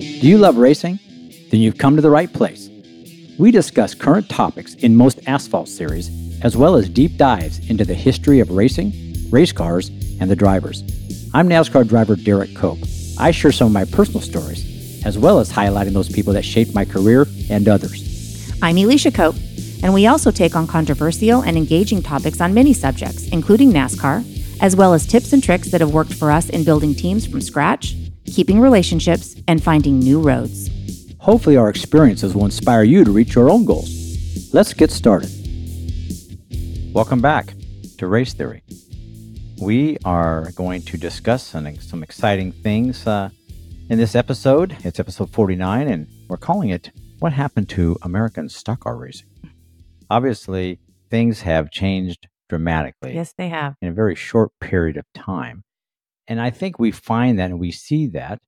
Do you love racing? Then you've come to the right place. We discuss current topics in most asphalt series, as well as deep dives into the history of racing, race cars, and the drivers. I'm NASCAR driver Derrike Cope. I share some of my personal stories, as well as highlighting those people that shaped my career and others. I'm Elisha Cope, and we also take on controversial and engaging topics on many subjects, including NASCAR, as well as tips and tricks that have worked for us in building teams from scratch, keeping relationships, and finding new roads. Hopefully, our experiences will inspire you to reach your own goals. Let's get started. Welcome back to Race Theory. We are going to discuss some, some exciting things uh, in this episode. It's episode 49, and we're calling it What Happened to American Stock Car Racing. Obviously, things have changed dramatically. Yes, they have. In a very short period of time. And I think we find that and we see that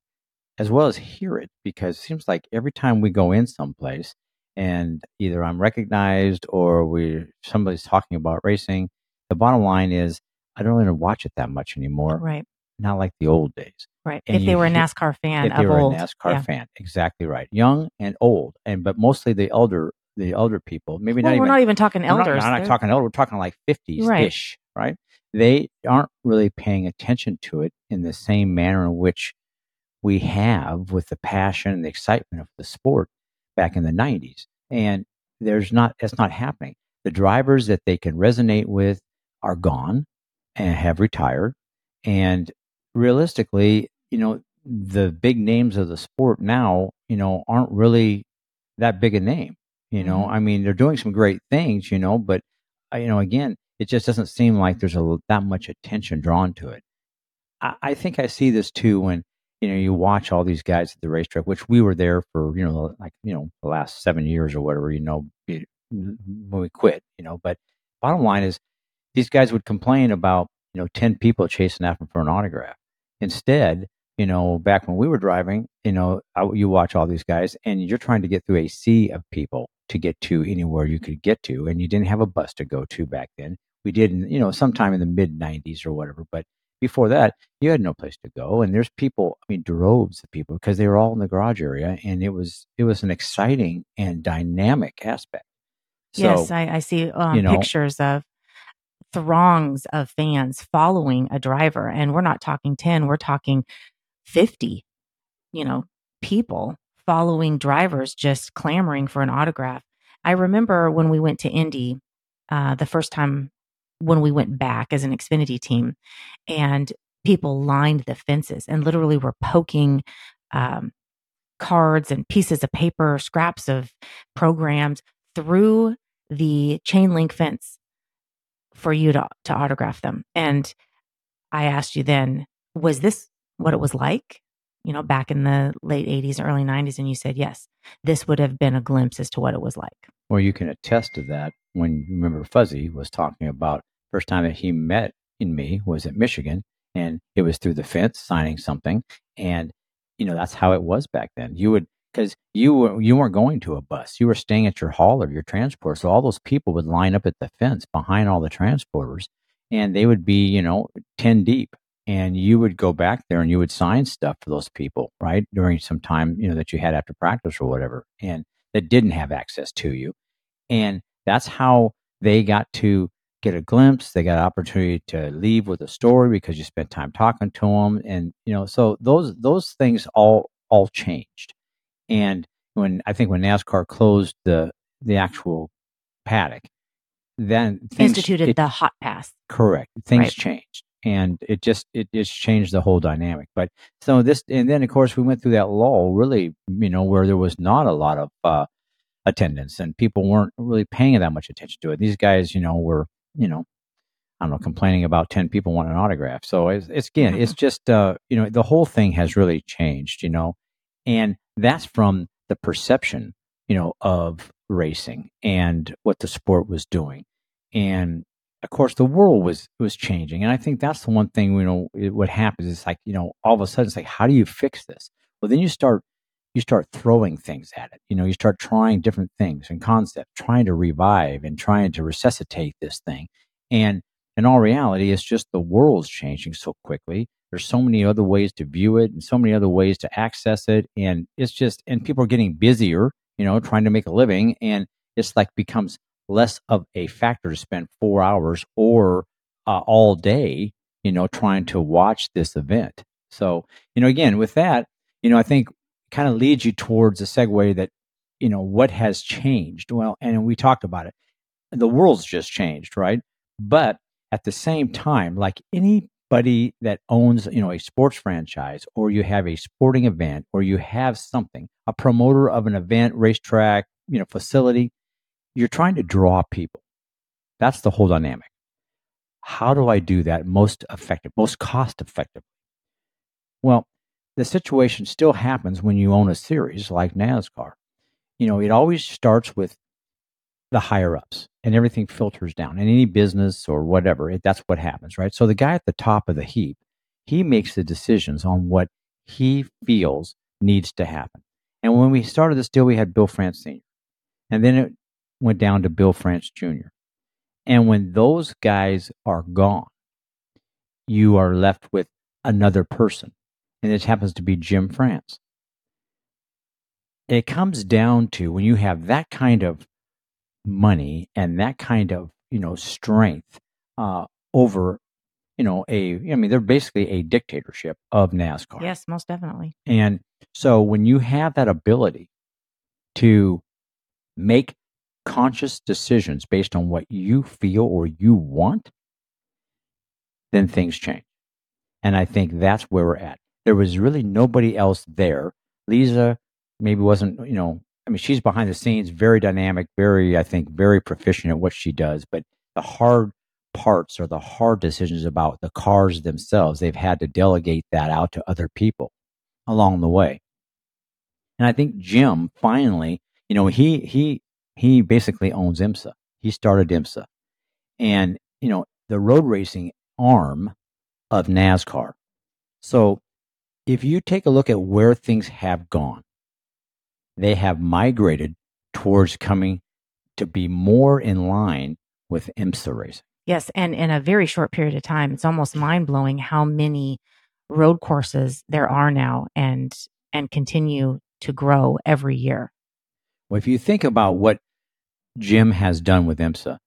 as well as hear it because it seems like every time we go in someplace and either I'm recognized or we somebody's talking about racing, the bottom line is I don't really watch it that much anymore. Right. Not like the old days. Right. And if they were a NASCAR fan if they were old, a NASCAR yeah. fan, exactly right. Young and old, and but mostly the elder the elder people. Maybe well, not we're even. not even talking elders. We're not, not talking elder. We're talking like fifties ish, right. right? They aren't really paying attention to it in the same manner in which we have with the passion and the excitement of the sport back in the nineties. And there's not. That's not happening. The drivers that they can resonate with are gone and have retired. And realistically, you know, the big names of the sport now, you know, aren't really that big a name. You know, mm-hmm. I mean, they're doing some great things, you know, but uh, you know, again, it just doesn't seem like there's a that much attention drawn to it. I, I think I see this too when you know you watch all these guys at the racetrack, which we were there for, you know, like you know the last seven years or whatever, you know, when we quit, you know. But bottom line is, these guys would complain about you know ten people chasing after them for an autograph. Instead, you know, back when we were driving, you know, I, you watch all these guys and you're trying to get through a sea of people to get to anywhere you could get to. And you didn't have a bus to go to back then. We did, in, you know, sometime in the mid 90s or whatever. But before that, you had no place to go. And there's people, I mean, droves of people because they were all in the garage area. And it was, it was an exciting and dynamic aspect. So, yes, I, I see um, you know, pictures of throngs of fans following a driver. And we're not talking 10, we're talking 50, you know, people following drivers just clamoring for an autograph. I remember when we went to Indy uh, the first time when we went back as an Xfinity team, and people lined the fences and literally were poking um, cards and pieces of paper, scraps of programs through the chain link fence for you to, to autograph them. And I asked you then, was this what it was like? you know, back in the late 80s, early 90s, and you said, yes, this would have been a glimpse as to what it was like. Well, you can attest to that when you remember Fuzzy was talking about first time that he met in me was at Michigan, and it was through the fence signing something, and you know that's how it was back then. You would because you were you weren't going to a bus, you were staying at your hall or your transport, so all those people would line up at the fence behind all the transporters, and they would be you know ten deep and you would go back there and you would sign stuff for those people, right? During some time, you know, that you had after practice or whatever, and that didn't have access to you. And that's how they got to get a glimpse. They got an opportunity to leave with a story because you spent time talking to them. And, you know, so those, those things all, all changed. And when I think when NASCAR closed the, the actual paddock, then things, instituted it, the hot pass. Correct. Things right. changed and it just it just changed the whole dynamic but so this and then of course we went through that lull really you know where there was not a lot of uh, attendance and people weren't really paying that much attention to it these guys you know were you know i don't know complaining about 10 people want an autograph so it's, it's again it's just uh you know the whole thing has really changed you know and that's from the perception you know of racing and what the sport was doing and of course, the world was was changing, and I think that's the one thing you know. It, what happens is like you know, all of a sudden it's like, how do you fix this? Well, then you start you start throwing things at it. You know, you start trying different things and concepts, trying to revive and trying to resuscitate this thing. And in all reality, it's just the world's changing so quickly. There's so many other ways to view it and so many other ways to access it. And it's just, and people are getting busier, you know, trying to make a living. And it's like becomes less of a factor to spend four hours or uh, all day, you know, trying to watch this event. So, you know, again, with that, you know, I think kind of leads you towards a segue that, you know, what has changed? Well, and we talked about it. The world's just changed, right? But at the same time, like anybody that owns, you know, a sports franchise or you have a sporting event or you have something, a promoter of an event, racetrack, you know, facility, you're trying to draw people. That's the whole dynamic. How do I do that most effective, most cost effective? Well, the situation still happens when you own a series like NASCAR. You know, it always starts with the higher ups and everything filters down in any business or whatever it, that's what happens right? So the guy at the top of the heap he makes the decisions on what he feels needs to happen. And when we started this deal we had bill france senior and then it went down to bill france jr and when those guys are gone you are left with another person and this happens to be jim france it comes down to when you have that kind of money and that kind of you know strength uh, over you know a I mean they're basically a dictatorship of NASCAR. Yes, most definitely. And so when you have that ability to make conscious decisions based on what you feel or you want, then things change. And I think that's where we're at. There was really nobody else there. Lisa maybe wasn't, you know, I mean, she's behind the scenes, very dynamic, very, I think, very proficient at what she does. But the hard parts or the hard decisions about the cars themselves, they've had to delegate that out to other people along the way. And I think Jim finally, you know, he he he basically owns IMSA. He started IMSA, and you know, the road racing arm of NASCAR. So, if you take a look at where things have gone, they have migrated towards coming to be more in line with IMSA racing. Yes, and in a very short period of time, it's almost mind blowing how many road courses there are now, and and continue to grow every year. Well, if you think about what Jim has done with IMSA,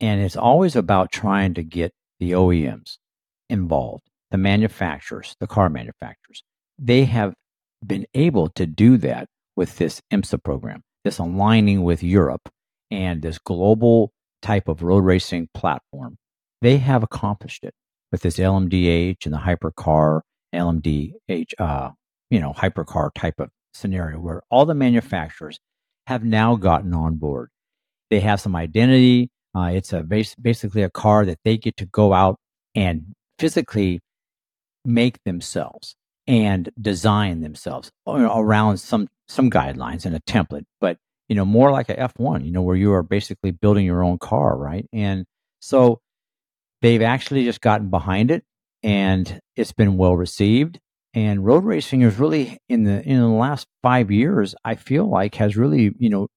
and it's always about trying to get the OEMs involved, the manufacturers, the car manufacturers. They have been able to do that with this IMSA program, this aligning with Europe and this global type of road racing platform. They have accomplished it with this LMDH and the hypercar LMDH, uh, you know, hypercar type of scenario where all the manufacturers have now gotten on board. They have some identity. Uh, it's a base, basically a car that they get to go out and physically make themselves and design themselves around some some guidelines and a template, but you know, more like a F1, you know, where you are basically building your own car, right? And so they've actually just gotten behind it and it's been well received. And road racing is really in the in the last five years, I feel like has really, you know,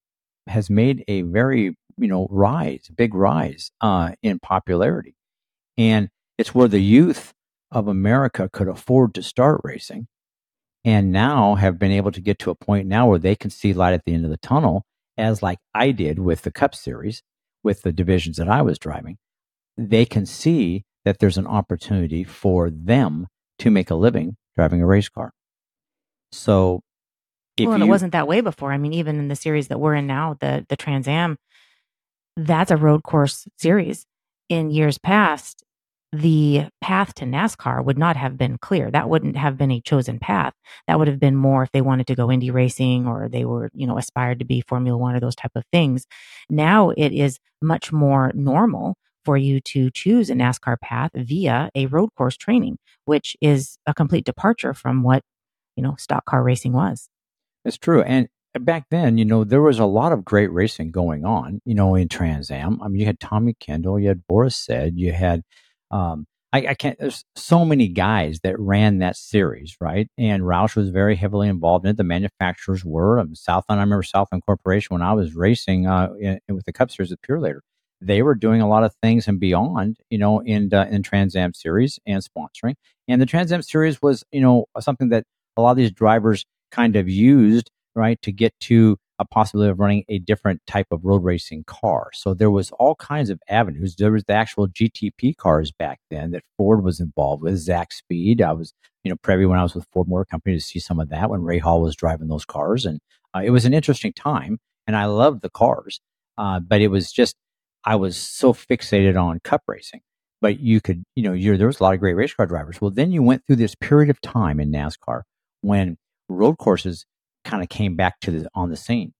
has made a very, you know, rise, big rise uh, in popularity. And it's where the youth of America could afford to start racing and now have been able to get to a point now where they can see light at the end of the tunnel as like I did with the Cup series with the divisions that I was driving they can see that there's an opportunity for them to make a living driving a race car so well, and you, it wasn't that way before. I mean, even in the series that we're in now, the the Trans Am, that's a road course series. In years past, the path to NASCAR would not have been clear. That wouldn't have been a chosen path. That would have been more if they wanted to go Indy racing or they were, you know, aspired to be Formula One or those type of things. Now it is much more normal for you to choose a NASCAR path via a road course training, which is a complete departure from what, you know, stock car racing was. It's true. And back then, you know, there was a lot of great racing going on, you know, in Trans Am. I mean, you had Tommy Kendall, you had Boris Said, you had um, I, I, can't. There's so many guys that ran that series, right? And Roush was very heavily involved in it. The manufacturers were um, Southland. I remember Southland Corporation when I was racing uh, in, with the Cup Series with Purolator. they were doing a lot of things and beyond, you know, in uh, in Trans Am series and sponsoring. And the Trans Am series was, you know, something that a lot of these drivers kind of used, right, to get to a possibility of running a different type of road racing car. So there was all kinds of avenues. There was the actual GTP cars back then that Ford was involved with. Zakspeed. I was, you know, privy when I was with Ford Motor Company to see some of that when Ray Hall was driving those cars, and uh, it was an interesting time. And I loved the cars, uh, but it was just I was so fixated on cup racing. But you could, you know, there was a lot of great race car drivers. Well, then you went through this period of time in NASCAR when road courses kind of came back to the on the scene.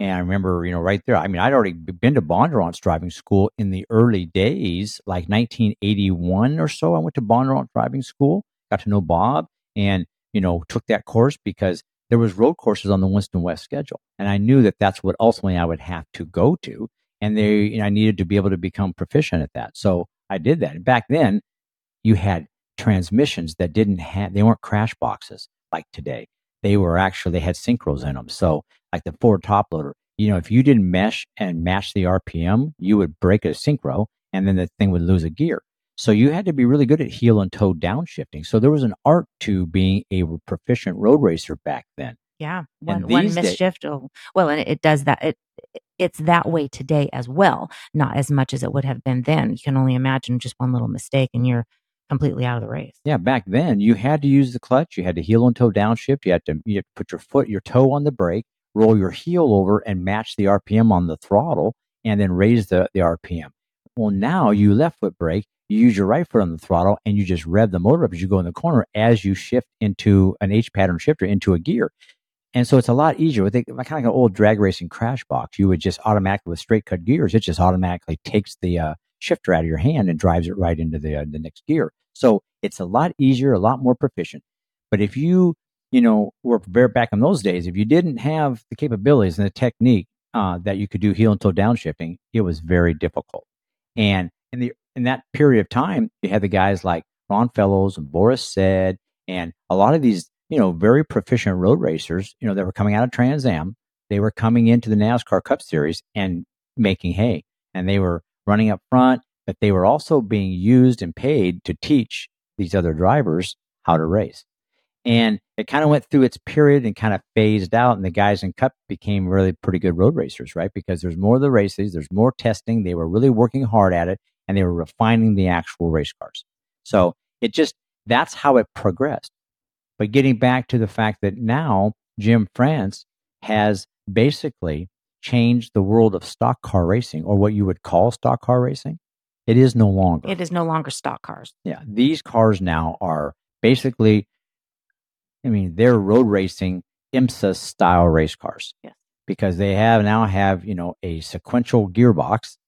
And I remember, you know, right there. I mean, I'd already been to Bondurant's driving school in the early days, like 1981 or so. I went to Bondurant driving school, got to know Bob, and you know, took that course because there was road courses on the Winston West schedule, and I knew that that's what ultimately I would have to go to, and they, you know, I needed to be able to become proficient at that. So I did that. And back then, you had transmissions that didn't have, they weren't crash boxes like today they were actually they had synchros in them. So like the Ford top loader, you know, if you didn't mesh and match the RPM, you would break a synchro and then the thing would lose a gear. So you had to be really good at heel and toe downshifting. So there was an art to being a proficient road racer back then. Yeah, one, one misshift. Days, oh, well, and it does that. It it's that way today as well. Not as much as it would have been then. You can only imagine just one little mistake and you're completely out of the race. Yeah, back then you had to use the clutch. You had to heel and toe downshift. You had to you had to put your foot, your toe on the brake, roll your heel over, and match the RPM on the throttle, and then raise the the RPM. Well, now you left foot brake. You use your right foot on the throttle, and you just rev the motor up as you go in the corner as you shift into an H pattern shifter into a gear. And so it's a lot easier with kind of like an old drag racing crash box. You would just automatically with straight cut gears, it just automatically takes the uh, shifter out of your hand and drives it right into the uh, the next gear. So it's a lot easier, a lot more proficient. But if you, you know, were back in those days, if you didn't have the capabilities and the technique uh, that you could do heel and toe downshifting, it was very difficult. And in the in that period of time, you had the guys like Ron Fellows and Boris Said, and a lot of these, you know, very proficient road racers, you know, that were coming out of Trans Am. They were coming into the NASCAR Cup Series and making hay, and they were running up front but they were also being used and paid to teach these other drivers how to race. And it kind of went through its period and kind of phased out. And the guys in Cup became really pretty good road racers, right? Because there's more of the races, there's more testing. They were really working hard at it and they were refining the actual race cars. So it just, that's how it progressed. But getting back to the fact that now Jim France has basically changed the world of stock car racing or what you would call stock car racing it is no longer. It is no longer stock cars. Yeah. These cars now are basically, I mean, they're road racing IMSA style race cars. Yes. Because they have now have, you know, a sequential gearbox.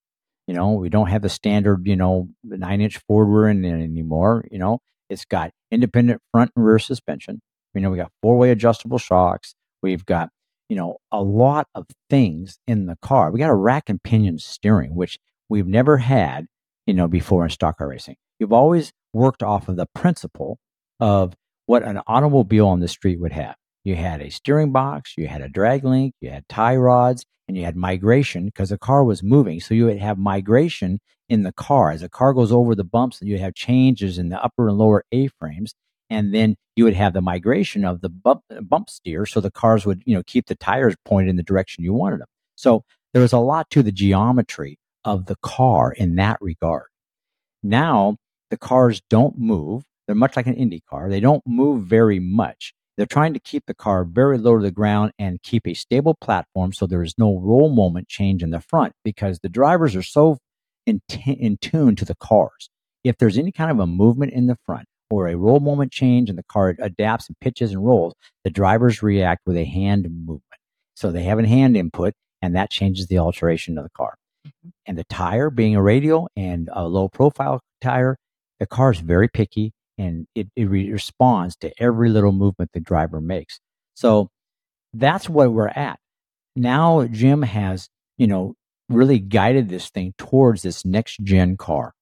You know, we don't have the standard, you know, nine inch Ford rear end anymore. You know, it's got independent front and rear suspension. You know, we got four way adjustable shocks. We've got, you know, a lot of things in the car. We got a rack and pinion steering, which we've never had you know, before in stock car racing. You've always worked off of the principle of what an automobile on the street would have. You had a steering box, you had a drag link, you had tie rods, and you had migration because the car was moving. So you would have migration in the car. As the car goes over the bumps, you have changes in the upper and lower A frames. And then you would have the migration of the bump, bump steer. So the cars would, you know, keep the tires pointed in the direction you wanted them. So there was a lot to the geometry of the car in that regard. Now, the cars don't move. They're much like an Indy car. They don't move very much. They're trying to keep the car very low to the ground and keep a stable platform so there is no roll moment change in the front because the drivers are so in, t- in tune to the cars. If there's any kind of a movement in the front or a roll moment change and the car adapts and pitches and rolls, the drivers react with a hand movement. So they have a hand input and that changes the alteration of the car. Mm-hmm. And the tire being a radial and a low profile tire, the car is very picky and it, it re- responds to every little movement the driver makes. So that's where we're at. Now Jim has, you know, really guided this thing towards this next gen car.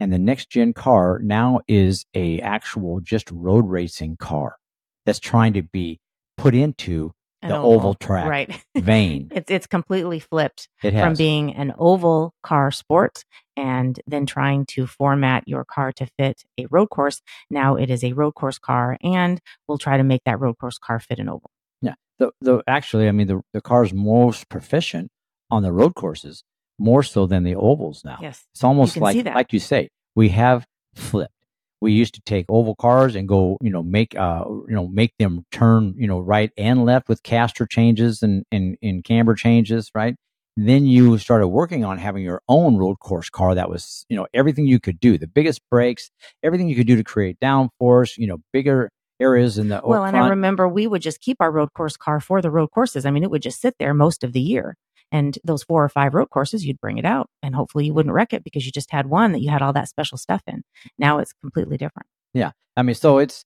And the next gen car now is a actual just road racing car that's trying to be put into the oval, oval, track right. vein. it's it's completely flipped it from being an oval car sport and then trying to format your car to fit a road course. Now it is a road course car, and we'll try to make that road course car fit an oval. Yeah. The the actually, I mean, the the car's most proficient on the road courses more so than the ovals now. Yes. It's almost like like you say, we have flipped we used to take oval cars and go, you know, make, uh, you know, make them turn, you know, right and left with caster changes and, and, and camber changes, right? Then you started working on having your own road course car that was, you know, everything you could do, the biggest brakes, everything you could do to create downforce, you know, bigger areas in the well. And I remember we would just keep our road course car for the road courses. I mean, it would just sit there most of the year. And those four or five road courses, you'd bring it out and hopefully you wouldn't wreck it because you just had one that you had all that special stuff in. Now it's completely different. Yeah. I mean, so it's,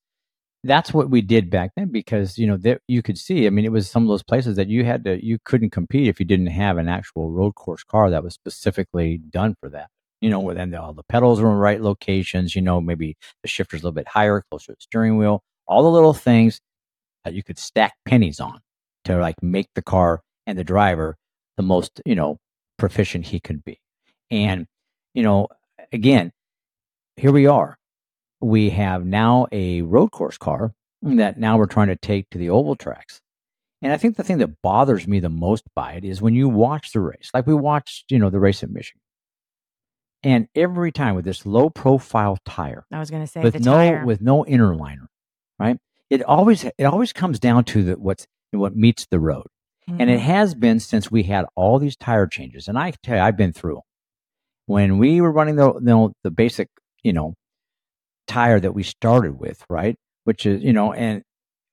that's what we did back then because, you know, that you could see, I mean, it was some of those places that you had to, you couldn't compete if you didn't have an actual road course car that was specifically done for that. You know, where then all the pedals were in the right locations, you know, maybe the shifter's a little bit higher, closer to the steering wheel, all the little things that you could stack pennies on to like make the car and the driver the most, you know, proficient he could be. And, you know, again, here we are. We have now a road course car that now we're trying to take to the oval tracks. And I think the thing that bothers me the most by it is when you watch the race, like we watched, you know, the race at Michigan. And every time with this low profile tire, I was going to say with no tire. with no inner liner, right? It always it always comes down to the what's what meets the road. Mm-hmm. And it mm-hmm. has been since we had all these tire changes. And I tell you, I've been through. When we were running the, the, the basic, you know, tire that we started with, right? Which is, you know, and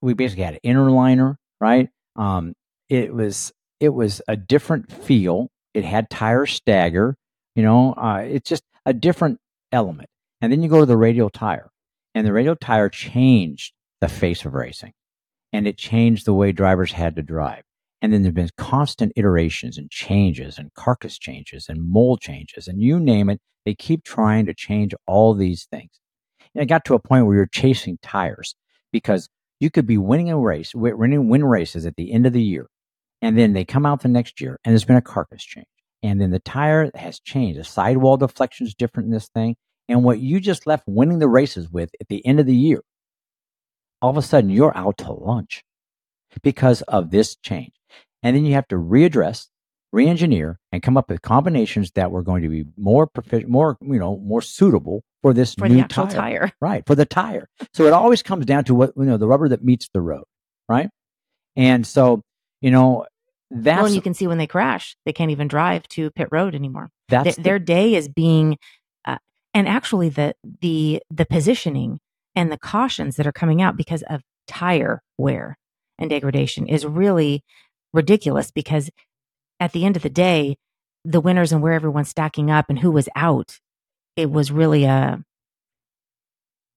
we basically had an inner liner, right? Um, it was, it was a different feel. It had tire stagger, you know, uh, it's just a different element. And then you go to the radial tire and the radial tire changed the face of racing and it changed the way drivers had to drive. And then there have been constant iterations and changes and carcass changes and mold changes and you name it. They keep trying to change all these things. And it got to a point where you're chasing tires because you could be winning a race, winning win races at the end of the year. And then they come out the next year and there's been a carcass change. And then the tire has changed. The sidewall deflection is different in this thing. And what you just left winning the races with at the end of the year, all of a sudden you're out to lunch because of this change. And then you have to readdress, re-engineer, and come up with combinations that were going to be more proficient, more you know, more suitable for this for new tire. tire. Right, for the tire. So it always comes down to what you know, the rubber that meets the road, right? And so, you know, that's well, and you can see when they crash, they can't even drive to pit road anymore. That's the, their day is being, uh, and actually the the the positioning and the cautions that are coming out because of tire wear and degradation is really ridiculous because at the end of the day, the winners and where everyone's stacking up and who was out, it was really a,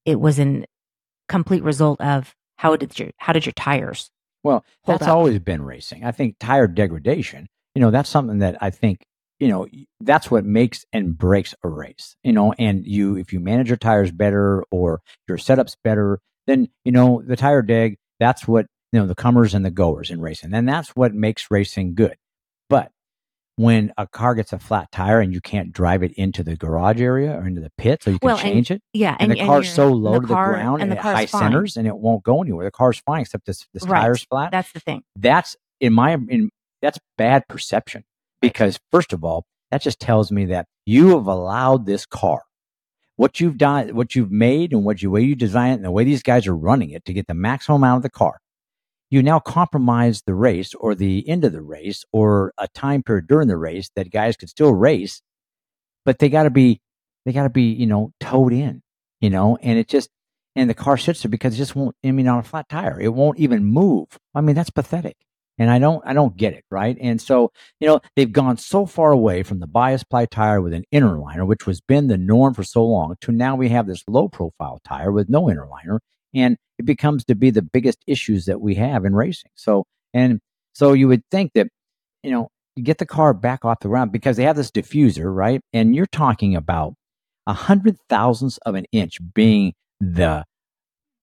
it was an complete result of how did your how did your tires? Well, that's up? always been racing. I think tire degradation. You know, that's something that I think you know that's what makes and breaks a race. You know, and you if you manage your tires better or your setups better, then you know the tire deg. That's what you know, the comers and the goers in racing. And that's what makes racing good. But when a car gets a flat tire and you can't drive it into the garage area or into the pit so you can well, change and, it. Yeah. And, and the car's so low to the ground and, and the high fine. centers and it won't go anywhere. The car's fine except this, this right. tire's flat. That's the thing. That's in my, in, that's bad perception because first of all, that just tells me that you have allowed this car what you've done, what you've made and what you way you design it and the way these guys are running it to get the maximum out of the car you now compromise the race or the end of the race or a time period during the race that guys could still race, but they got to be, they got to be, you know, towed in, you know, and it just, and the car sits there because it just won't, I mean, on a flat tire, it won't even move. I mean, that's pathetic. And I don't, I don't get it. Right. And so, you know, they've gone so far away from the bias ply tire with an inner liner, which was been the norm for so long to now we have this low profile tire with no inner liner and it becomes to be the biggest issues that we have in racing. So, and so you would think that, you know, you get the car back off the ground because they have this diffuser, right? And you're talking about a hundred thousandths of an inch being the,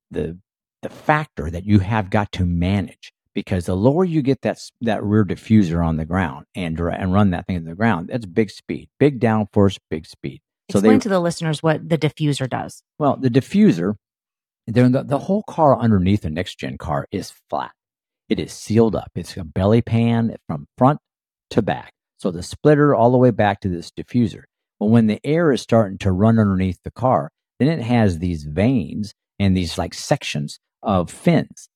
the, the factor that you have got to manage because the lower you get that that rear diffuser on the ground and and run that thing in the ground, that's big speed, big downforce, big speed. So Explain they, to the listeners what the diffuser does. Well, the diffuser, the, the whole car underneath the next gen car is flat. It is sealed up. It's a belly pan from front to back. So the splitter all the way back to this diffuser. But when the air is starting to run underneath the car, then it has these vanes and these like sections of fins.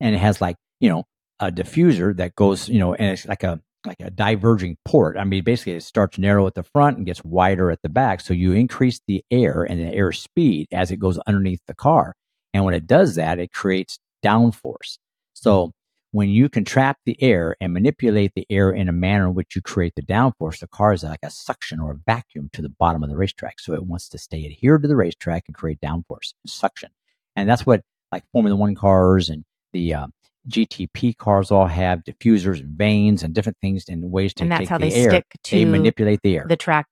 And it has like you know, a diffuser that goes, you know, and it's like a like a diverging port. I mean, basically, it starts narrow at the front and gets wider at the back. So you increase the air and the air speed as it goes underneath the car. And when it does that, it creates downforce. So when you contract the air and manipulate the air in a manner in which you create the downforce, the car is like a suction or a vacuum to the bottom of the racetrack. So it wants to stay adhered to the racetrack and create downforce, suction. And that's what like Formula One cars and the uh, GTP cars all have diffusers and vanes and different things and ways to and that's take how the they air. stick to they manipulate the air the track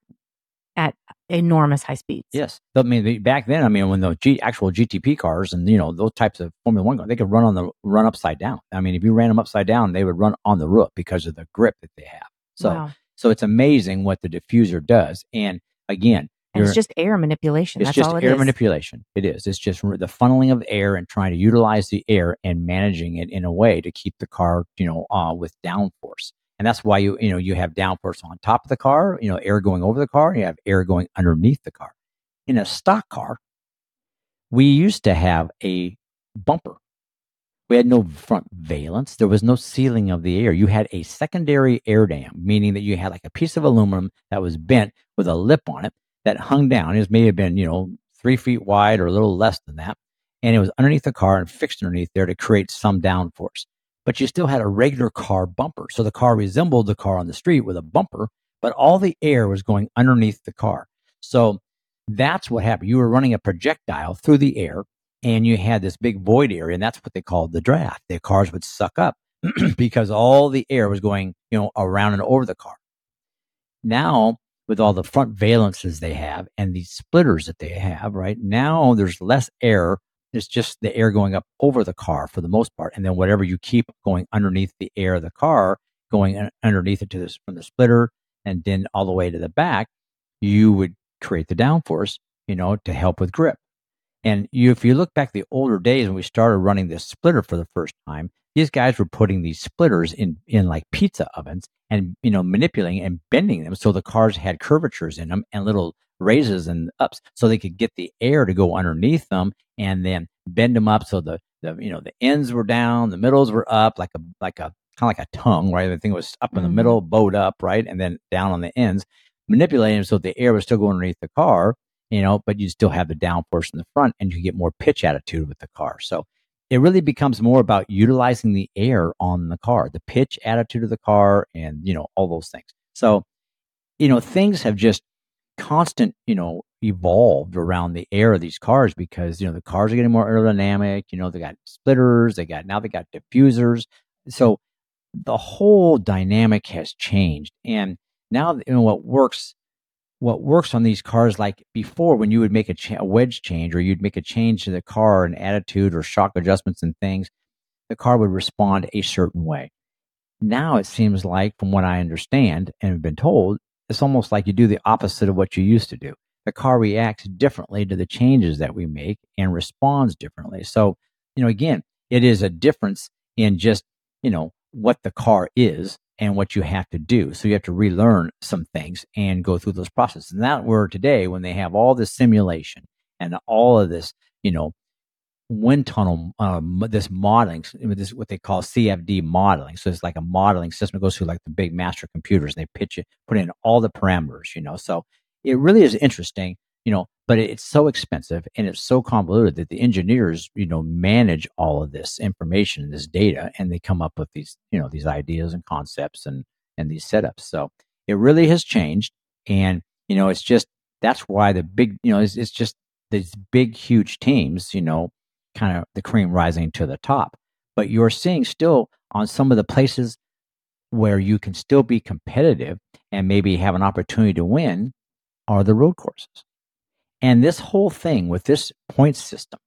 at enormous high speeds yes i mean back then i mean when the G, actual gtp cars and you know those types of formula one cars they could run on the run upside down i mean if you ran them upside down they would run on the roof because of the grip that they have so wow. so it's amazing what the diffuser does and again and it's just air manipulation. It's That's just all it air is. manipulation. It is. It's just the funneling of air and trying to utilize the air and managing it in a way to keep the car, you know, uh, with downforce. And that's why you, you know, you have downforce on top of the car, you know, air going over the car, you have air going underneath the car. In a stock car, we used to have a bumper. We had no front valence. There was no sealing of the air. You had a secondary air dam, meaning that you had like a piece of aluminum that was bent with a lip on it that hung down. It may have been, you know, three feet wide or a little less than that. And it was underneath the car and fixed underneath there to create some downforce. But you still had a regular car bumper. So the car resembled the car on the street with a bumper, but all the air was going underneath the car. So that's what happened. You were running a projectile through the air and you had this big void area. And that's what they called the draft. The cars would suck up because all the air was going, you know, around and over the car. Now with all the front valences they have and these splitters that they have, right? Now there's less air. It's just the air going up over the car for the most part. And then whatever you keep going underneath the air of the car, going underneath it to this from the splitter and then all the way to the back, you would create the downforce, you know, to help with grip. And you, if you look back the older days when we started running this splitter for the first time, these guys were putting these splitters in in like pizza ovens and you know manipulating and bending them so the cars had curvatures in them and little raises and ups so they could get the air to go underneath them and then bend them up so the, the you know the ends were down the middles were up like a like a kind of like a tongue right the thing was up in the mm-hmm. middle bowed up right and then down on the ends manipulating them so the air was still going underneath the car you know but you still have the downforce in the front and you get more pitch attitude with the car so it really becomes more about utilizing the air on the car, the pitch attitude of the car, and you know all those things. So, you know, things have just constant, you know, evolved around the air of these cars because you know the cars are getting more aerodynamic. You know, they got splitters, they got now they got diffusers. So the whole dynamic has changed, and now you know what works what works on these cars like before when you would make a, cha- a, wedge change or you'd make a change to the car and attitude or shock adjustments and things the car would respond a certain way. Now it seems like from what i understand and have been told it's almost like you do the opposite of what you used to do. The car reacts differently to the changes that we make and responds differently. So you know again it is a difference in just you know what the car is and what you have to do. So you have to relearn some things and go through those processes. And that where today, when they have all this simulation and all of this, you know, wind tunnel, um, this modeling, this what they call CFD modeling. So it's like a modeling system. It goes through like the big master computers and they pitch it, put in all the parameters, you know. So it really is interesting you know, but it's so expensive and it's so convoluted that the engineers, you know, manage all of this information, and this data, and they come up with these, you know, these ideas and concepts and and these setups. So it really has changed, and you know, it's just that's why the big, you know, it's, it's just these big, huge teams, you know, kind of the cream rising to the top. But you're seeing still on some of the places where you can still be competitive and maybe have an opportunity to win are the road courses. And this whole thing with this point system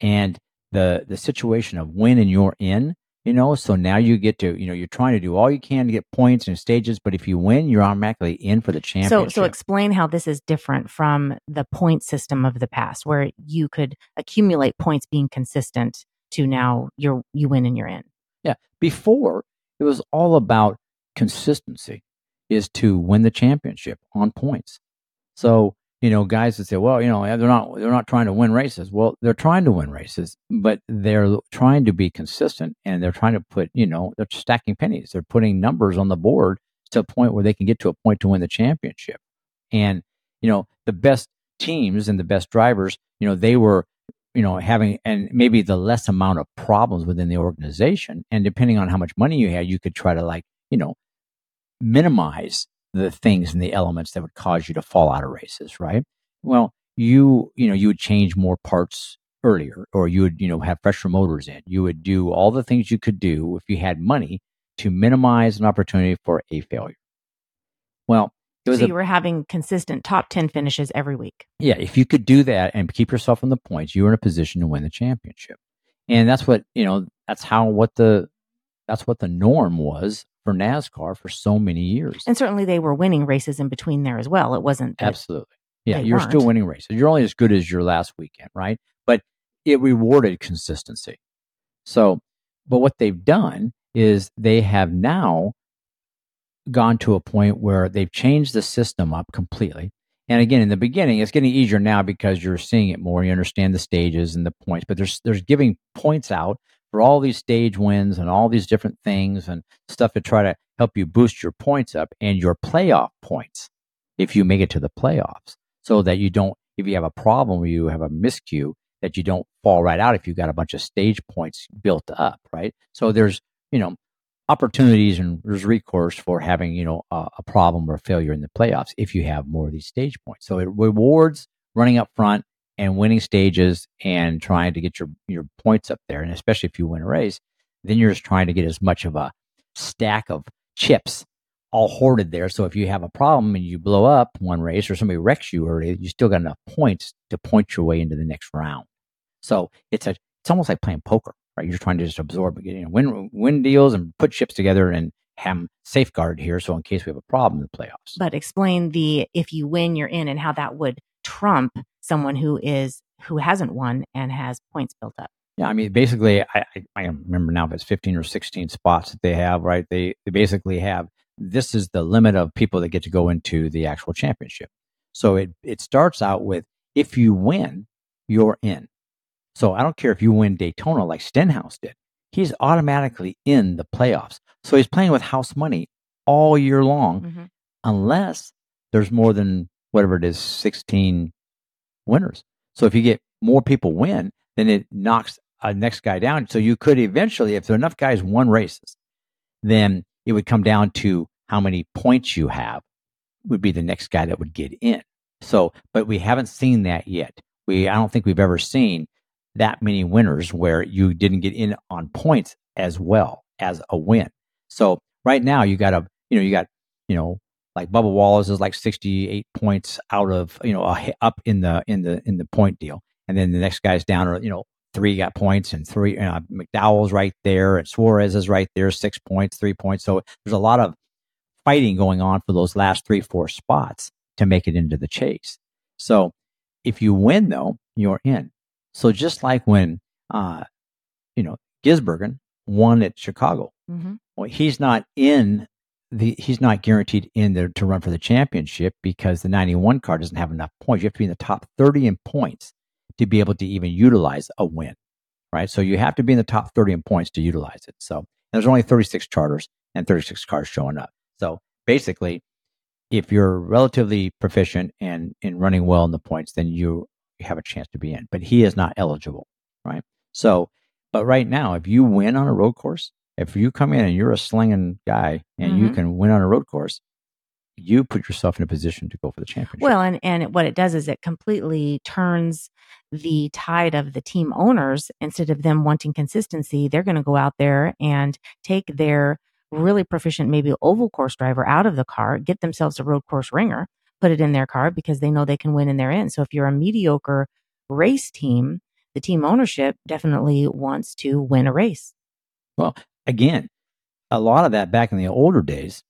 and the the situation of when and you're in You know, so now you get to, you know, you're trying to do all you can to get points and stages, but if you win, you're automatically in for the championship. So, so explain how this is different from the point system of the past, where you could accumulate points being consistent to now you're you win and you're in. Yeah, before it was all about consistency, is to win the championship on points. So you know, guys that say, well, you know, they're not they're not trying to win races. Well, they're trying to win races, but they're trying to be consistent and they're trying to put, you know, they're stacking pennies. They're putting numbers on the board to a point where they can get to a point to win the championship. And, you know, the best teams and the best drivers, you know, they were, you know, having and maybe the less amount of problems within the organization. And depending on how much money you had, you could try to like, you know, minimize the things and the elements that would cause you to fall out of races, right? Well, you, you know, you would change more parts earlier or you would, you know, have fresher motors in. You would do all the things you could do if you had money to minimize an opportunity for a failure. Well, so a, you were having consistent top 10 finishes every week. Yeah. If you could do that and keep yourself in the points, you were in a position to win the championship. And that's what, you know, that's how what the, that's what the norm was for NASCAR for so many years. And certainly they were winning races in between there as well. It wasn't absolutely. Yeah, you're weren't. still winning races. You're only as good as your last weekend, right? But it rewarded consistency. So, but what they've done is they have now gone to a point where they've changed the system up completely. And again, in the beginning, it's getting easier now because you're seeing it more. You understand the stages and the points, but there's there's giving points out for all these stage wins and all these different things and stuff to try to help you boost your points up and your playoff points if you make it to the playoffs so that you don't, if you have a problem or you have a miscue, that you don't fall right out if you've got a bunch of stage points built up, right? So there's, you know, opportunities and there's recourse for having, you know, a, a problem or failure in the playoffs if you have more of these stage points. So it rewards running up front and winning stages and trying to get your, your points up there. And especially if you win a race, then you're just trying to get as much of a stack of chips all hoarded there. So if you have a problem and you blow up one race or somebody wrecks you early, you still got enough points to point your way into the next round. So it's a it's almost like playing poker, right? You're trying to just absorb, you know, win win deals and put chips together and have them safeguarded here. So in case we have a problem in the playoffs. But explain the if you win, you're in, and how that would trump someone who is who hasn't won and has points built up. Yeah, I mean, basically, I, I, I remember now if it's 15 or 16 spots that they have, right? They, they basically have this is the limit of people that get to go into the actual championship. So it, it starts out with if you win, you're in. So I don't care if you win Daytona like Stenhouse did, he's automatically in the playoffs. So he's playing with house money all year long, mm-hmm. unless there's more than whatever it is, 16 winners. So if you get more people win, then it knocks a next guy down. So you could eventually, if there are enough guys won races, then it would come down to how many points you have would be the next guy that would get in. So, but we haven't seen that yet. We, I don't think we've ever seen that many winners where you didn't get in on points as well as a win. So right now you got a, you know, you got, you know, like Bubba Wallace is like 68 points out of, you know, up in the, in the, in the point deal. And then the next guy's down, or, you know, three got points and three, you know, McDowell's right there and Suarez is right there, six points, three points. So there's a lot of fighting going on for those last three, four spots to make it into the chase. So if you win though, you're in. So just like when, uh, you know, Gisbergen won at Chicago, mm-hmm. well, he's not in the he's not guaranteed in there to run for the championship because the 91 car doesn't have enough points. You have to be in the top 30 in points to be able to even utilize a win, right? So you have to be in the top 30 in points to utilize it. So there's only 36 charters and 36 cars showing up. So basically, if you're relatively proficient and in running well in the points, then you have a chance to be in. But he is not eligible, right? So, but right now, if you win on a road course, if you come in and you're a slinging guy and mm-hmm. you can win on a road course, you put yourself in a position to go for the championship. Well, and and what it does is it completely turns the tide of the team owners instead of them wanting consistency, they're going to go out there and take their really proficient maybe oval course driver out of the car, get themselves a road course ringer, put it in their car because they know they can win in their end. So if you're a mediocre race team, the team ownership definitely wants to win a race. Well, again, a lot of that back in the older days,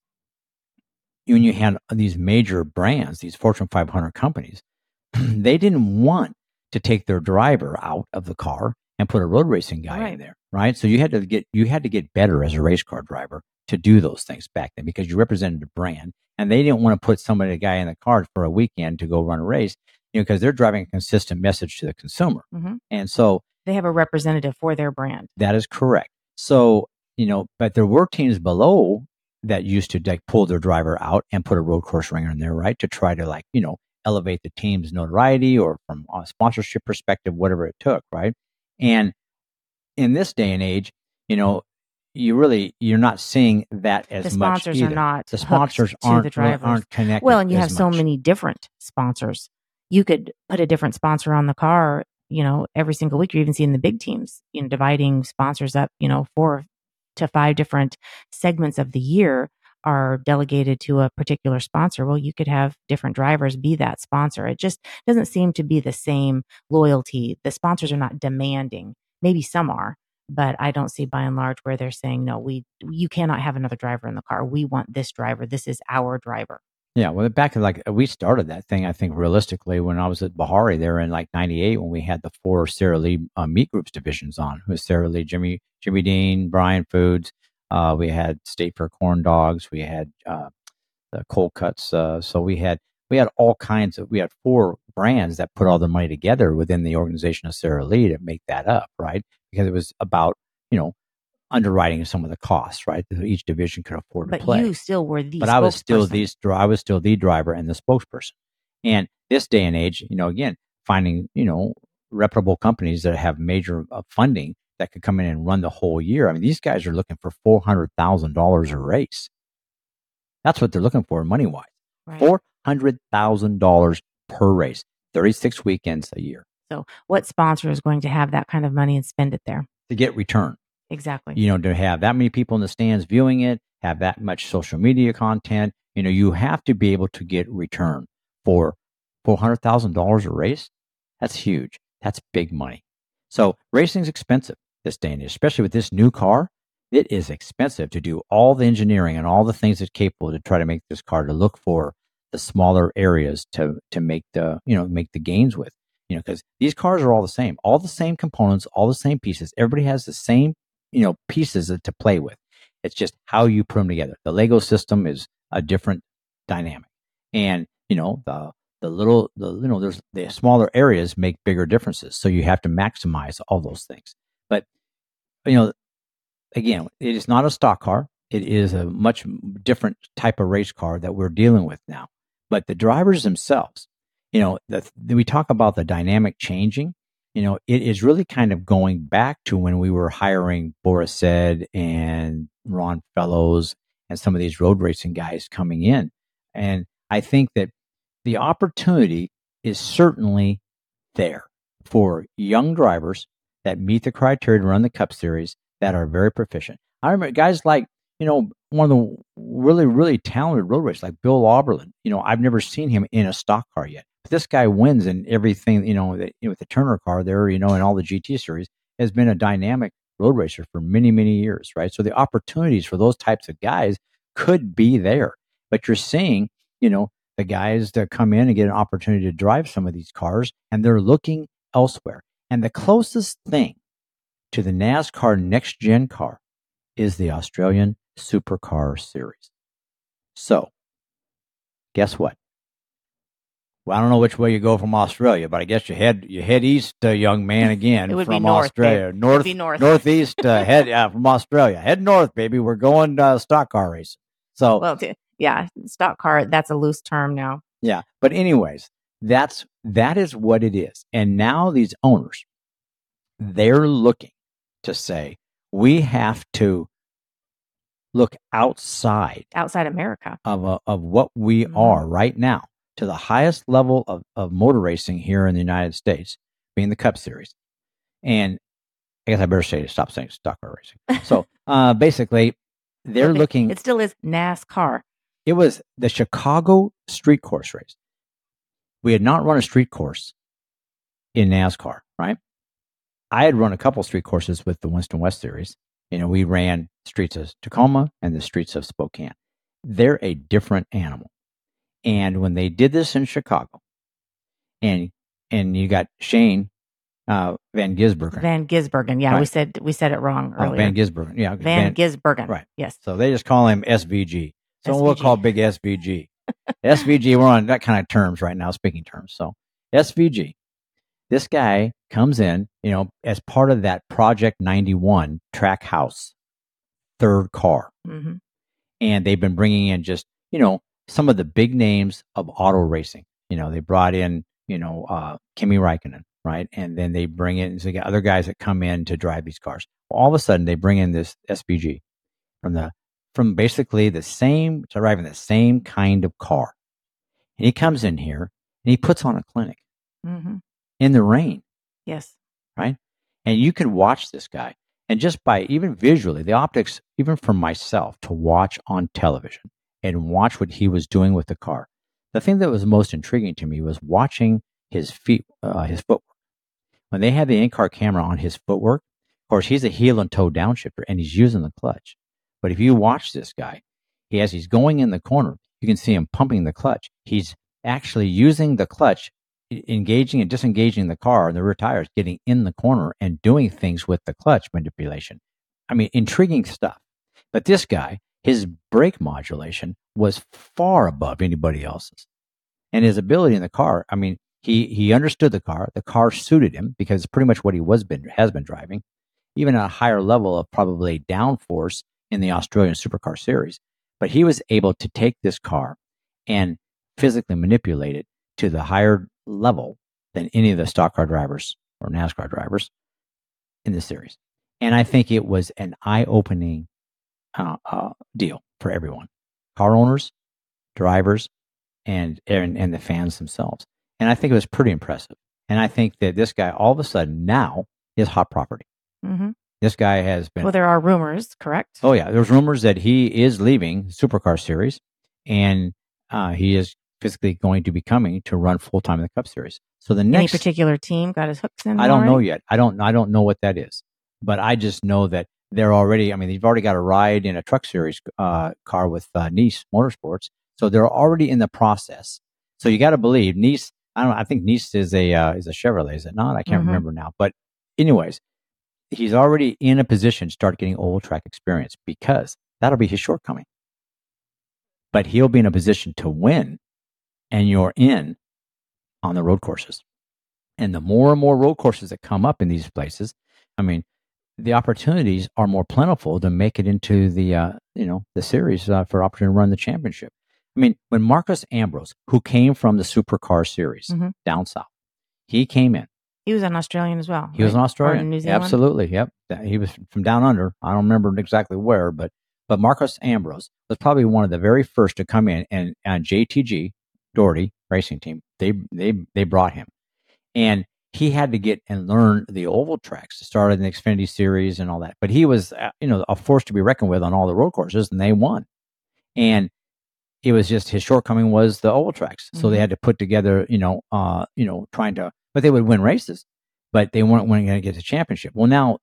when you had these major brands, these Fortune 500 companies, they didn't want to take their driver out of the car and put a road racing guy right. in there, right? So you had to get you had to get better as a race car driver to do those things back then because you represented a brand, and they didn't want to put somebody a guy in the car for a weekend to go run a race, you know, because they're driving a consistent message to the consumer, mm-hmm. and so they have a representative for their brand. That is correct. So you know, but there were teams below that used to like pull their driver out and put a road course ringer in there, right, to try to like you know elevate the team's notoriety or from a sponsorship perspective, whatever it took, right? And in this day and age, you know, you really you're not seeing that as the much. Sponsors are not the sponsors aren't the drivers. aren't connected. Well, and you have much. so many different sponsors. You could put a different sponsor on the car, you know, every single week. You're even seeing the big teams, you know, dividing sponsors up, you know, four to five different segments of the year are delegated to a particular sponsor. Well, you could have different drivers be that sponsor. It just doesn't seem to be the same loyalty. The sponsors are not demanding. Maybe some are, but I don't see by and large where they're saying, no, we, you cannot have another driver in the car. We want this driver. This is our driver. Yeah, well, back in like we started that thing, I think realistically when I was at Bahari there in like '98 when we had the four Sara Lee uh, meat groups divisions on, it was Sara Lee, Jimmy, Jimmy Dean, Bryan Foods, uh, we had State Fair corn dogs. We had uh, the cold cuts. Uh, so we had we had all kinds of we had four brands that put all the money together within the organization of Sara Lee to make that up, right? Because it was about you know underwriting some of the costs, right? Each division could afford but to play. But you still were the. But I was still the I was still the driver and the spokesperson. And this day and age, you know, again, finding you know reputable companies that have major uh, funding that could come in and run the whole year. I mean, these guys are looking for four hundred thousand dollars a race. That's what they're looking for money wise. Right. Four hundred thousand dollars per race, thirty six weekends a year. So, what sponsor is going to have that kind of money and spend it there to get return? Exactly. You know, to have that many people in the stands viewing it, have that much social media content. You know, you have to be able to get return for four hundred thousand dollars a race. That's huge. That's big money. So racing's expensive this day and age, especially with this new car. It is expensive to do all the engineering and all the things it's capable to try to make this car to look for the smaller areas to to make the you know make the gains with you know because these cars are all the same all the same components all the same pieces everybody has the same you know pieces to play with it's just how you put them together the lego system is a different dynamic and you know the the little the you know there's the smaller areas make bigger differences so you have to maximize all those things but you know, again, it is not a stock car. It is a much different type of race car that we're dealing with now. But the drivers themselves, you know, the, we talk about the dynamic changing. You know, it is really kind of going back to when we were hiring Boris Said and Ron Fellows and some of these road racing guys coming in. And I think that the opportunity is certainly there for young drivers that meet the criteria to run the Cup Series that are very proficient. I remember guys like, you know, one of the really, really talented road racers like Bill Auberlen. You know, I've never seen him in a stock car yet. This guy wins in everything, you know, that, you know, with the Turner car there, you know, in all the GT series, has been a dynamic road racer for many, many years, right? So the opportunities for those types of guys could be there. But you're seeing, you know, the guys that come in and get an opportunity to drive some of these cars and they're looking elsewhere. And the closest thing to the NASCAR next gen car is the Australian Supercar Series. So, guess what? Well, I don't know which way you go from Australia, but I guess you head you head east, uh, young man, again it would from north, Australia, babe. north, north, northeast, uh, head yeah, from Australia, head north, baby. We're going uh, stock car racing. So, well, yeah, stock car. That's a loose term now. Yeah, but anyways, that's that is what it is. And now these owners, they're looking to say, we have to look outside outside America of uh, of what we mm-hmm. are right now to the highest level of, of motor racing here in the United States, being the Cup Series. And I guess I better say to stop saying stock car racing. So uh, basically, they're looking. It still is NASCAR. It was the Chicago Street Course Race we had not run a street course in NASCAR, right? I had run a couple street courses with the Winston West series, You know, we ran streets of Tacoma and the streets of Spokane. They're a different animal. And when they did this in Chicago, and and you got Shane uh, Van Gisbergen. Van Gisbergen. Yeah, right. we said we said it wrong earlier. Oh, Van Gisbergen. Yeah, Van, Van Gisbergen. Right. Yes. So they just call him SVG. So SVG. we'll call Big SVG. SVG. We're on that kind of terms right now, speaking terms. So SVG. This guy comes in, you know, as part of that Project 91 Trackhouse, third car. Mm-hmm. And they've been bringing in just, you know, some of the big names of auto racing. You know, they brought in, you know, uh, Kimi Raikkonen, right? And then they bring in so they got other guys that come in to drive these cars. All of a sudden, they bring in this SVG from the from basically the same driving the same kind of car, and he comes in here and he puts on a clinic mm-hmm. in the rain. Yes, right. And you can watch this guy, and just by even visually, the optics, even for myself to watch on television and watch what he was doing with the car. The thing that was most intriguing to me was watching his feet, uh, his footwork when they had the in-car camera on his footwork, of course, he's a heel and toe downshifter and he's using the clutch. But if you watch this guy, he as he's going in the corner, you can see him pumping the clutch. He's actually using the clutch, engaging and disengaging the car and the rear tires, getting in the corner and doing things with the clutch manipulation. I mean, intriguing stuff. But this guy, his brake modulation was far above anybody else's. And his ability in the car, I mean, he he understood the car. The car suited him because pretty much what he was been has been driving, even at a higher level of probably downforce in the Australian Supercar Series. But he was able to take this car and physically manipulate it to the higher level than any of the stock car drivers or NASCAR drivers in the series. And I think it was an eye opening uh, uh, deal for everyone car owners, drivers, and, and, and the fans themselves. And I think it was pretty impressive. And I think that this guy, all of a sudden, now is hot property. Mm-hmm. This guy has been. Well, there are rumors, correct? Oh, yeah. There's rumors that he is leaving Supercar Series and uh, he is physically going to be coming to run full time in the Cup Series. So the next. Any particular team got his hooks in? I don't know yet. I don't, I don't know what that is. But I just know that they're already, I mean, they've already got a ride in a truck series uh, car with uh, Niece Motorsports. So they're already in the process. So you got to believe Niece I don't know. I think Niece is a uh, is a Chevrolet, is it not? I can't mm-hmm. remember now. But anyways, he's already in a position to start getting oval track experience because that'll be his shortcoming. But he'll be in a position to win, and you're in on the road courses. And the more and more road courses that come up in these places, I mean, the opportunities are more plentiful to make it into the uh, you know the series uh, for opportunity to run the championship. I mean, when Marcos Ambrose, who came from the supercar series mm-hmm. down south, he came in. He was an Australian as well. He right? was an Australian. New Zealand? Absolutely. Yep. He was from down under. I don't remember exactly where, but but Marcos Ambrose was probably one of the very first to come in and, and JTG Daugherty Racing Team. They they they brought him, and he had to get and learn the oval tracks to start in the Xfinity Series and all that. But he was uh, you know a force to be reckoned with on all the road courses, and they won. And it was just his shortcoming was the oval tracks. So mm-hmm. they had to put together, you know, uh, you know, trying to, but they would win races, but they weren't going to get the championship. Well, now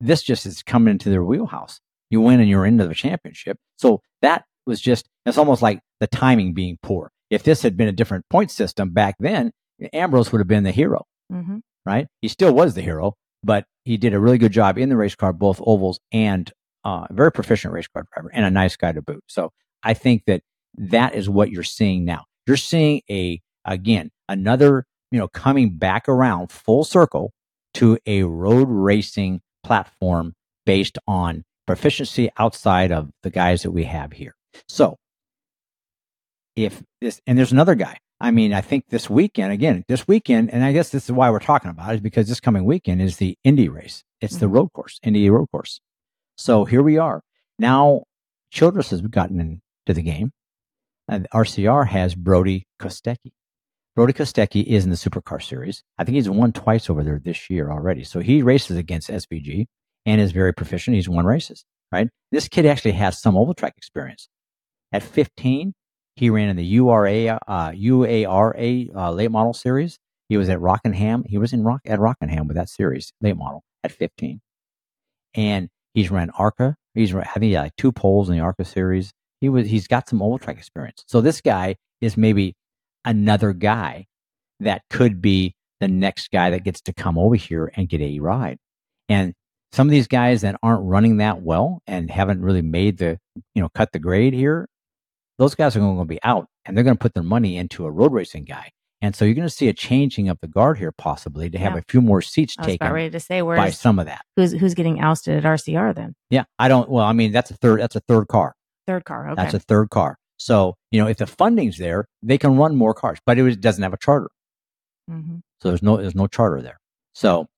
this just is coming into their wheelhouse. You win and you're into the championship. So that was just, it's almost like the timing being poor. If this had been a different point system back then, Ambrose would have been the hero, mm-hmm. right? He still was the hero, but he did a really good job in the race car, both ovals and uh, very proficient race car driver and a nice guy to boot. So I think that that is what you're seeing now. You're seeing a, again, another, you know, coming back around full circle to a road racing platform based on proficiency outside of the guys that we have here. So if this, and there's another guy. I mean, I think this weekend, again, this weekend, and I guess this is why we're talking about it, is because this coming weekend is the Indy race. It's mm-hmm. the road course, Indy road course. So here we are. Now, Childress has gotten into the game. And RCR has Brody Kostecki. Brody Kostecki is in the Supercar Series. I think he's won twice over there this year already. So he races against SVG and is very proficient. He's won races, right? This kid actually has some oval track experience. At 15, he ran in the URA, uh, UARA uh, late model series. He was at Rockingham. He was in Rock at Rockingham with that series late model at 15. And He's ran ARCA. He's he like two poles in the ARCA series. He was he's got some oval track experience. So this guy is maybe another guy that could be the next guy that gets to come over here and get a ride. And some of these guys that aren't running that well and haven't really made the, you know, cut the grade here, those guys are going to be out and they're going to put their money into a road racing guy. And so you're going to see a changing of the guard here, possibly to have yeah. a few more seats taken. ready to say by some of that. Who's who's getting ousted at RCR then? Yeah, I don't. Well, I mean that's a third. That's a third car. Third car. Okay. That's a third car. So you know if the funding's there, they can run more cars, but it doesn't have a charter. Mm-hmm. So there's no there's no charter there. So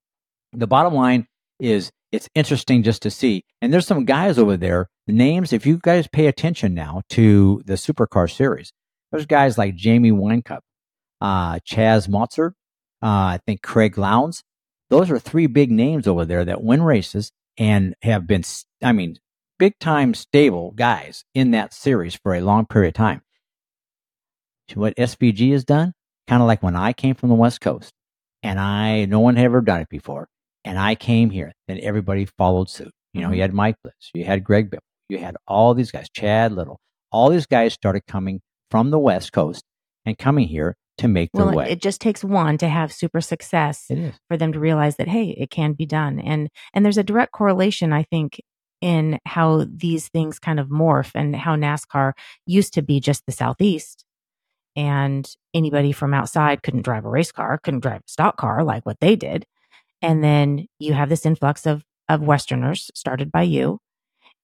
the bottom line is it's interesting just to see. And there's some guys over there. The names, if you guys pay attention now to the supercar series, there's guys like Jamie Whincup, uh, Chaz Mostert, uh, I think Craig Lowndes. Those are three big names over there that win races and have been, I mean, big time stable guys in that series for a long period of time. To what SVG has done, kind of like when I came from the West Coast and I, no one had ever done it before. And I came here, then everybody followed suit. You know, mm-hmm. you had Mike Bliss, you had Greg Biffle, you had all these guys, Chad Little, all these guys started coming from the West Coast and coming here to make their well, way. It just takes one to have super success for them to realize that hey, it can be done. And and there's a direct correlation, I think, in how these things kind of morph and how NASCAR used to be just the Southeast. And anybody from outside couldn't drive a race car, couldn't drive a stock car like what they did. And then you have this influx of of Westerners started by you.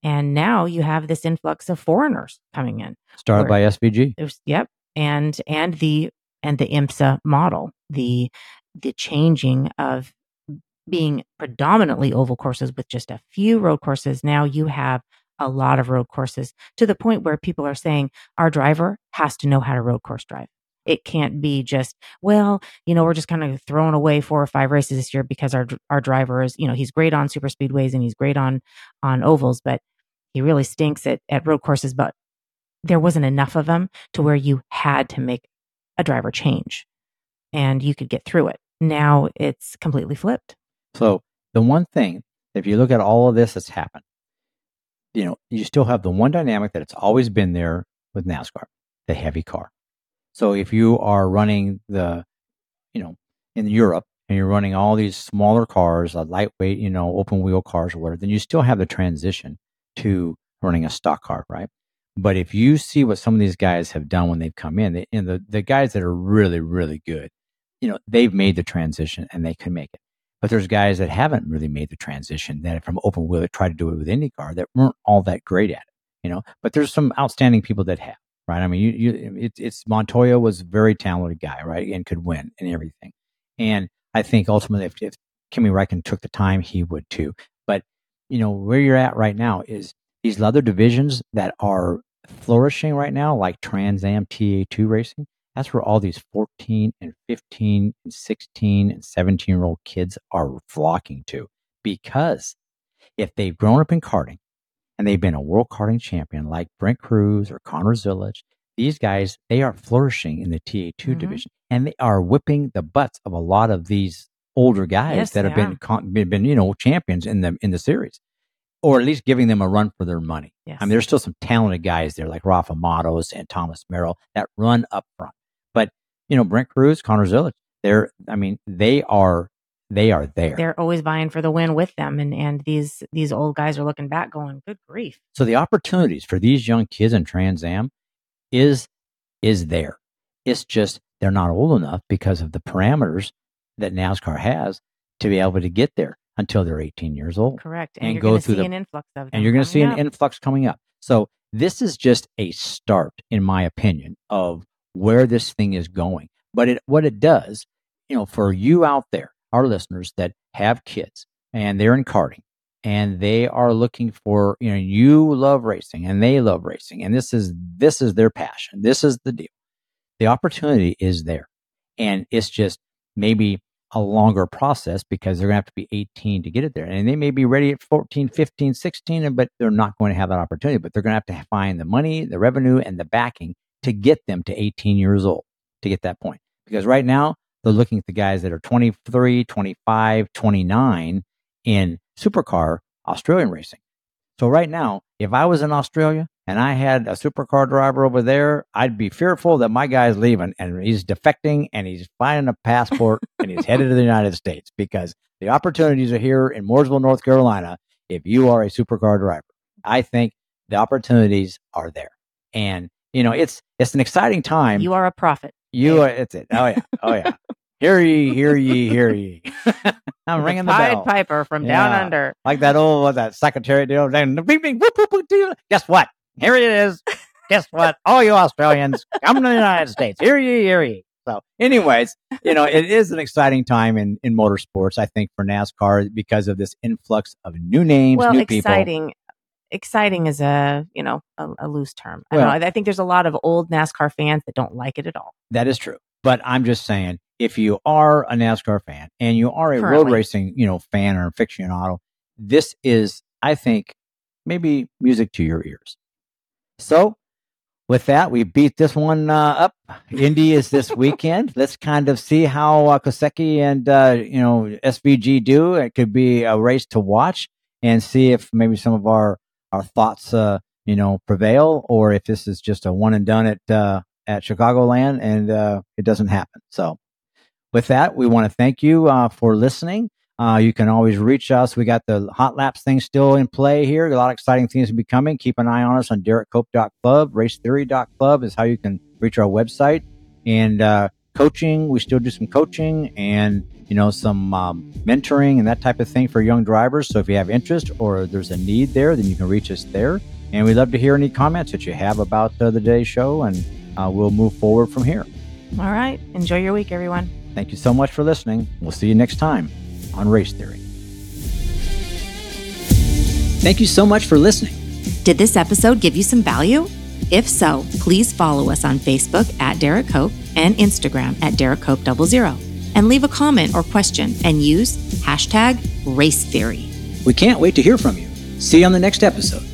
And now you have this influx of foreigners coming in. Started by SVG. Yep. And and the and the IMSA model, the the changing of being predominantly oval courses with just a few road courses. Now you have a lot of road courses to the point where people are saying our driver has to know how to road course drive. It can't be just, well, you know, we're just kind of throwing away four or five races this year because our our driver is, you know, he's great on super speedways and he's great on on ovals, but he really stinks at at road courses. But there wasn't enough of them to where you had to make a driver change, and you could get through it. Now it's completely flipped. So the one thing, if you look at all of this that's happened, you know, you still have the one dynamic that it's always been there with NASCAR, the heavy car. So if you are running the, you know, in Europe and you're running all these smaller cars, a lightweight, you know, open wheel cars or whatever, then you still have the transition to running a stock car, right? But if you see what some of these guys have done when they've come in, they, and the, the guys that are really, really good, you know, they've made the transition and they can make it. But there's guys that haven't really made the transition that from open wheel try to do it with IndyCar that weren't all that great at it, you know. But there's some outstanding people that have right? I mean, you, you, it, it's Montoya was a very talented guy, right, and could win and everything. And I think ultimately, if, if Kimi Räikkönen took the time, he would too. You know where you're at right now is these other divisions that are flourishing right now, like Trans Am TA2 racing. That's where all these 14 and 15 and 16 and 17 year old kids are flocking to because if they've grown up in karting and they've been a world karting champion like Brent Crews or Connor Zilisch. These guys, they are flourishing in the TA2 mm-hmm. division and they are whipping the butts of a lot of these older guys yes, that have been, been, been, you know, champions in the, in the series or at least giving them a run for their money. Yes. I mean, there's still some talented guys there like Rafa Matos and Thomas Merrill that run up front. But, you know, Brent Crews, Connor Zilisch, they're, I mean, they are they are there. They're always vying for the win with them, and and these these old guys are looking back, going, "Good grief!" So the opportunities for these young kids in Trans Am is is there. It's just they're not old enough because of the parameters that NASCAR has to be able to get there until they're 18 years old. Correct, and, and go through the, an influx of and you're going to see an influx coming up. So this is just a start, in my opinion, of where this thing is going. But it, what it does, you know, for you out there our listeners that have kids and they're in karting and they are looking for you know you love racing and they love racing and this is this is their passion this is the deal the opportunity is there and it's just maybe a longer process because they're going to have to be 18 to get it there and they may be ready at 14 15 16 but they're not going to have that opportunity but they're going to have to find the money the revenue and the backing to get them to 18 years old to get that point because right now they're looking at the guys that are 23, 25, 29 in supercar Australian racing. So right now, if I was in Australia and I had a supercar driver over there, I'd be fearful that my guy's leaving and he's defecting and he's finding a passport and he's headed to the United States because the opportunities are here in Mooresville, North Carolina. If you are a supercar driver, I think the opportunities are there. And you know, it's it's an exciting time. You are a prophet. You are. It's it. Oh yeah. Oh yeah. hear ye, hear ye, hear ye. I'm ringing the Pied bell. Piper from yeah. down under. Like that old what that secretary deal. Guess what? Here it is. Guess what? All you Australians, come to the United States. Here ye, hear ye. So, anyways, you know, it is an exciting time in, in motorsports, I think, for NASCAR because of this influx of new names, well, new exciting. people exciting is a you know a, a loose term. I well, know. I think there's a lot of old NASCAR fans that don't like it at all. That is true. But I'm just saying, if you are a NASCAR fan and you are a Currently. road racing, you know, fan or aficionado, this is, I think, maybe music to your ears. So, with that, we beat this one uh, up. Indy is this weekend. Let's kind of see how uh, Kostecki and uh, you know SVG do. It could be a race to watch and see if maybe some of our our thoughts, uh, you know, prevail, or if this is just a one and done at uh, at Chicagoland and uh, it doesn't happen. So, with that, we want to thank you uh, for listening. Uh, you can always reach us. We got the hot laps thing still in play here. A lot of exciting things to be coming. Keep an eye on us on DerrikeCope.club. Racetheory.club is how you can reach our website. And uh, coaching, we still do some coaching and you know some um, mentoring and that type of thing for young drivers. So if you have interest or there's a need there, then you can reach us there. And we'd love to hear any comments that you have about uh, the day's show, and uh, we'll move forward from here. All right. Enjoy your week, everyone. Thank you so much for listening. We'll see you next time on Race Theory. Thank you so much for listening. Did this episode give you some value? If so, please follow us on Facebook at Derrike Cope and Instagram at Derrike Cope 00 and leave a comment or question and use hashtag race theory. We can't wait to hear from you. See you on the next episode.